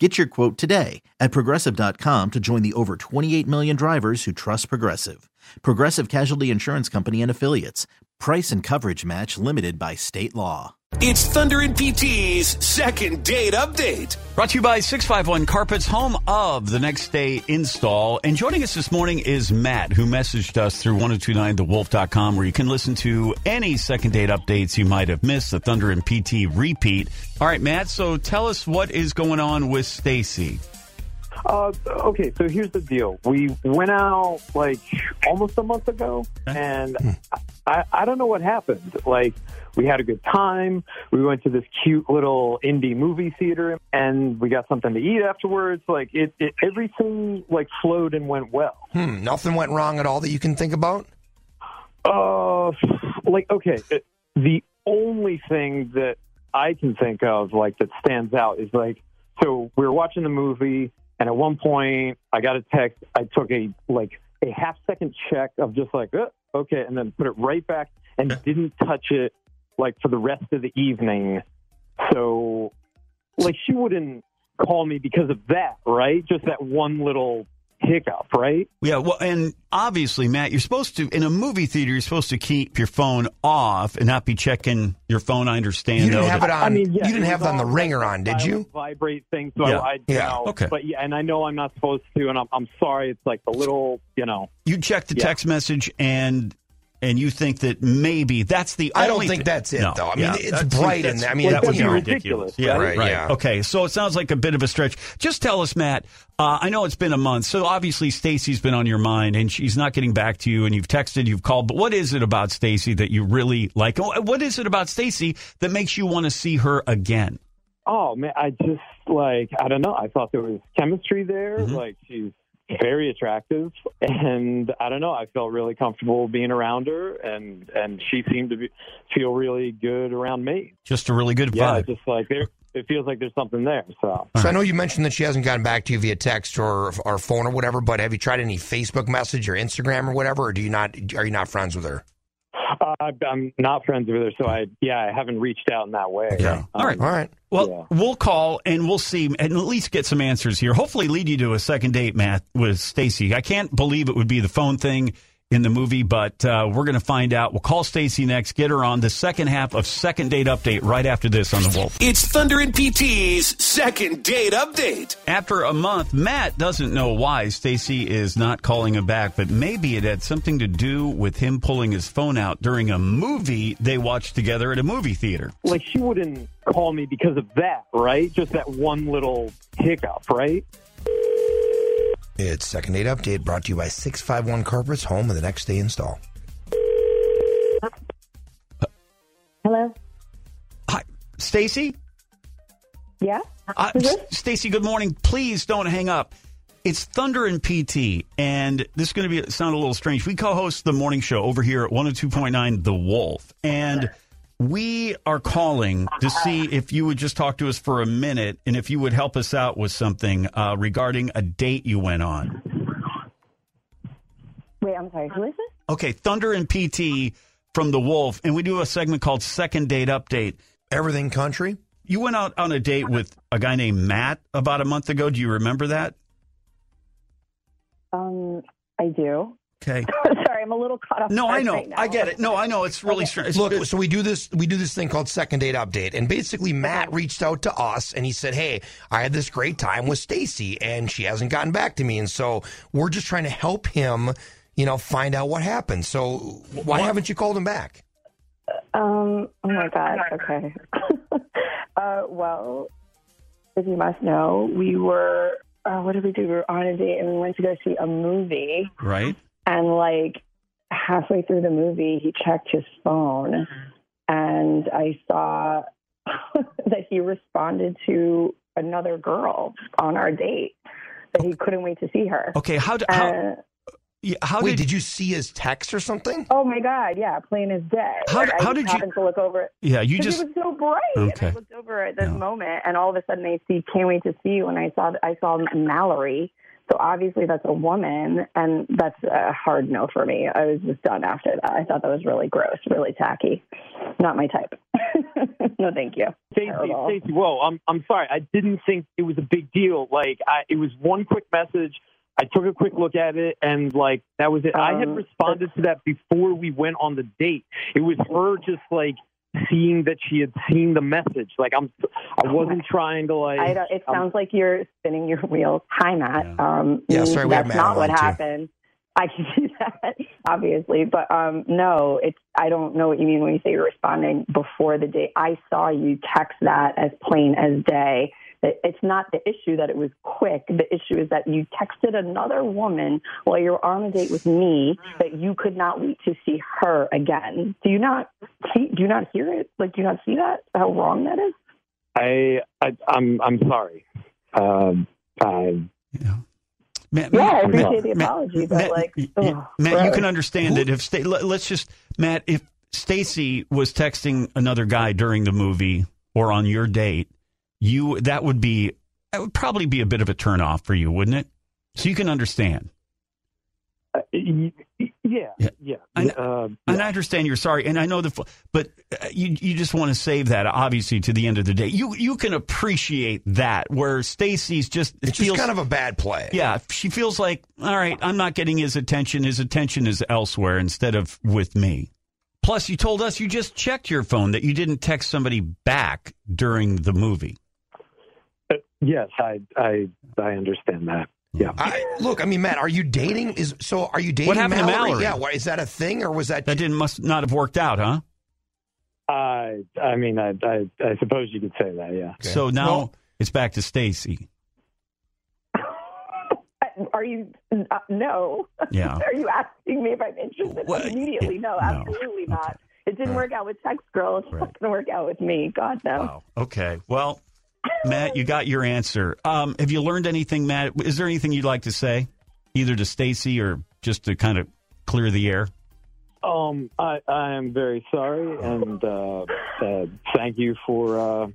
Get your quote today at progressive.com to join the over 28 million drivers who trust Progressive. Progressive Casualty Insurance Company and Affiliates. Price and coverage match limited by state law. It's Thunder and PT's second date update. Brought to you by 651 Carpets, home of the next day install. And joining us this morning is Matt, who messaged us through 1029thewolf.com, where you can listen to any second date updates you might have missed, the Thunder and PT repeat. All right, Matt, so tell us what is going on with Stacy. Uh, okay, so here's the deal. We went out like almost a month ago, and I, I don't know what happened. Like, we had a good time. We went to this cute little indie movie theater, and we got something to eat afterwards. Like, it, it everything like flowed and went well. Hmm, nothing went wrong at all that you can think about? Uh, like okay, it, the only thing that I can think of like that stands out is like so we were watching the movie, and at one point I got a text. I took a like a half second check of just like uh, okay, and then put it right back and didn't touch it like for the rest of the evening. So like she wouldn't call me because of that, right? Just that one little hiccup, right? Yeah, well, and obviously, Matt, you're supposed to, in a movie theater, you're supposed to keep your phone off and not be checking your phone. I understand. You didn't though, have that- it on. I mean, yeah, you didn't have it on the ringer on, did you? Vibrate thing. So Yeah. I, I, you Yeah. know, Okay. But yeah, and I know I'm not supposed to, and I'm, I'm sorry. It's like the little, you know. you checked the Yeah. text message and and you think that maybe that's the I don't think thi- that's it, No, though. I mean, yeah, it's that's- bright that's- in there. I mean, that that'd be be ridiculous, Yeah, right? right. Yeah. Okay, so it sounds like a bit of a stretch. Just tell us, Matt. Uh, I know it's been a month, so obviously Stacy's been on your mind, and she's not getting back to you. And you've texted, you've called. But what is it about Stacy that you really like? What is it about Stacy that makes you want to see her again? Oh man, I just like I don't know. I thought there was chemistry there. Mhm. Like she's very attractive, and I don't know. I felt really comfortable being around her, and and she seemed to be, feel really good around me. Just a really good Yeah, vibe. just like there, it feels like there's something there. So So I know you mentioned that she hasn't gotten back to you via text or or phone or whatever. But have you tried any Facebook message or Instagram or whatever? Or do you not? Are you not friends with her? Uh, I'm not friends with her. So I yeah, I haven't reached out in that way. Yeah. All right. All right. Well, Yeah. we'll call and we'll see and at least get some answers here. Hopefully, lead you to a second date, Matt, with Stacy. I can't believe it would be the phone thing in the movie, but uh, we're going to find out. We'll call Stacy next, get her on the second half of Second Date Update right after this on the Wolf. It's Thunder and PT's second date update. After a month, Matt doesn't know why Stacy is not calling him back, but maybe it had something to do with him pulling his phone out during a movie they watched together at a movie theater. like she wouldn't call me because of that, right? Just that one little hiccup, right? It's second date update brought to you by six five one Carpets, home of the next day install. Hello. Hi, Stacy? Yeah. Uh, S- Stacy, good morning. Please don't hang up. It's Thunder and PT, and this is going to be sound a little strange. We co-host the morning show over here at 102.9 The Wolf, and we are calling to see if you would just talk to us for a minute and if you would help us out with something uh, regarding a date you went on. Wait, I'm sorry. Who is this? Okay, Thunder and PT from The Wolf, and we do a segment called Second Date Update. Everything country. You went out on a date with a guy named Matt about a month ago. Do you remember that? Um, I do. Okay. sorry, I'm a little caught off. No, I know. right now. I get it. No, I know. It's really strange. Look, so we do this. We do this thing called second date update, and basically Matt reached out to us and he said, "Hey, I had this great time with Stacy, and she hasn't gotten back to me, and so we're just trying to help him, you know, find out what happened. So why haven't you called him back? Um. Oh my God. Okay. uh. Well, as you must know, we were. Uh, what did we do? We were on a date and we went to go see a movie. right? And like halfway through the movie, he checked his phone, and I saw that he responded to another girl on our date. That he couldn't wait to see her. Okay. How? Do, how Uh, Yeah, How Wait, did, did you see his text or something? Oh my God, yeah, plain as day. How- Like, I how did you- happened to look over it. Yeah, you just. it was so bright. And Okay. I looked over at this Yeah. moment, and all of a sudden I see, can't wait to see you. And I saw, I saw Mallory. So obviously that's a woman, and that's a hard no for me. I was just done after that. I thought that was really gross, really tacky. Not my type. no, thank you. Stacey, Terrible. Stacey, whoa, I'm I'm sorry. I didn't think it was a big deal. Like, I, it was one quick message. I took a quick look at it, and like that was it. I had Um, responded to that before we went on the date. It was her just like seeing that she had seen the message. Like, I'm, I wasn't trying to like. I don't, it um, sounds like you're spinning your wheels. Hi, Matt. Yeah. Um, Yeah, sorry, we have that's Matt not what line, too. happened. I can see that, obviously, but um, no, it's. I don't know what you mean when you say you're responding before the date. I saw you text that as plain as day. It's not the issue that it was quick. The issue is that you texted another woman while you were on a date with me that you could not wait to see her again. Do you not see? Do you not hear it? Like, do you not see that? How wrong that is? I, I I'm I'm sorry. Um, I Yeah. Matt, Yeah, I Matt- appreciate the Matt- apology, but Matt, like, y- y- ugh, Matt, you can understand that if Sta- let- let's just Matt, if Stacy was texting another guy during the movie or on your date, you that would be that would probably be a bit of a turnoff for you, wouldn't it? So you can understand. uh, y- y- yeah Yeah. yeah. I- uh, And I understand you're sorry, and I know the, but uh, you you just want to save that obviously to the end of the day. You you can appreciate that where Stacy's just It's feels just kind of a bad play. Yeah, she feels like, all right, I'm not getting his attention. His attention is elsewhere instead of with me. Plus, you told us you just checked your phone that you didn't text somebody back during the movie. uh, yes, I I I understand that. Yeah. I, look, I mean, Matt, are you dating? Is so? Are you dating? What happened to Mallory? Yeah, what, is that a thing or was that? That didn't must not have worked out, huh? I I mean I I, I suppose you could say that. Yeah. Okay. So now Well- it's back to Stacy. Are you? Uh, no. Yeah. Are you asking me if I'm interested? Well, Immediately, no, no. absolutely not. It didn't work out with Text Girl. It's Right. not going to work out with me. God no. Wow. Okay. Well, Matt, you got your answer. Um, have you learned anything, Matt? Is there anything you'd like to say, either to Stacy or just to kind of clear the air? Um, I I am very sorry, and uh, uh, thank you for uh,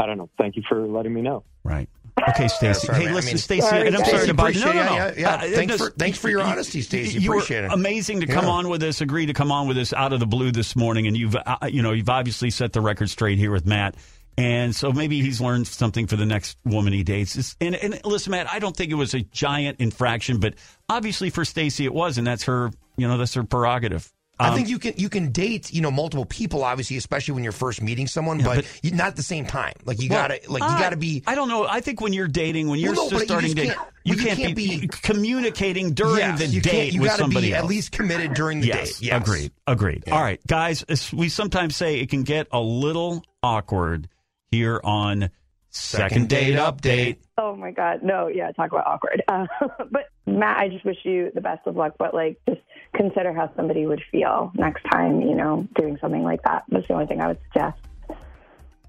I don't know. Thank you for letting me know. Right. Okay, Stacy. sorry, hey, man. I listen, mean- Stacy, and I'm guys. sorry to bother you. No, no, no. Yeah, yeah. Uh, Thanks just- for- thanks for your honesty, Stacy. You were Appreciate it. amazing to come Yeah. on with us. Agree to come on with us out of the blue this morning, and you've uh, you know you've obviously set the record straight here with Matt. And so maybe he's learned something for the next woman he dates. And, and listen, Matt, I don't think it was a giant infraction, but obviously for Stacy it was, and that's her, you know, that's her prerogative. I Um, think you can you can date you know multiple people obviously especially when you're first meeting someone Yeah, but, but- you, not at the same time like you Well, gotta like you I- gotta be I don't know. I think when you're dating, when you're Well, no, you starting dating, can't- you, you can't can't be, be- communicating during Yes, the you date you with gotta somebody be else. at least committed during the yes, date yes agreed, agreed. All right, guys, as we sometimes say it can get a little awkward here on Second, Date Update. Oh my God, no, yeah, talk about awkward. Uh, but Matt, I just wish you the best of luck. But like, just consider how somebody would feel next time. You know, doing something like that. That's the only thing I would suggest.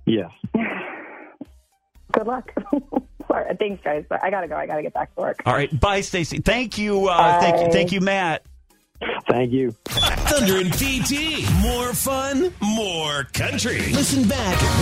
Yes. Good luck. Sorry, thanks, guys. But I gotta go. I gotta get back to work. All right, bye, Stacy. Thank you, uh, thank you, thank you, Matt. Thank you. Thunder and PT. More fun, more country. Listen back at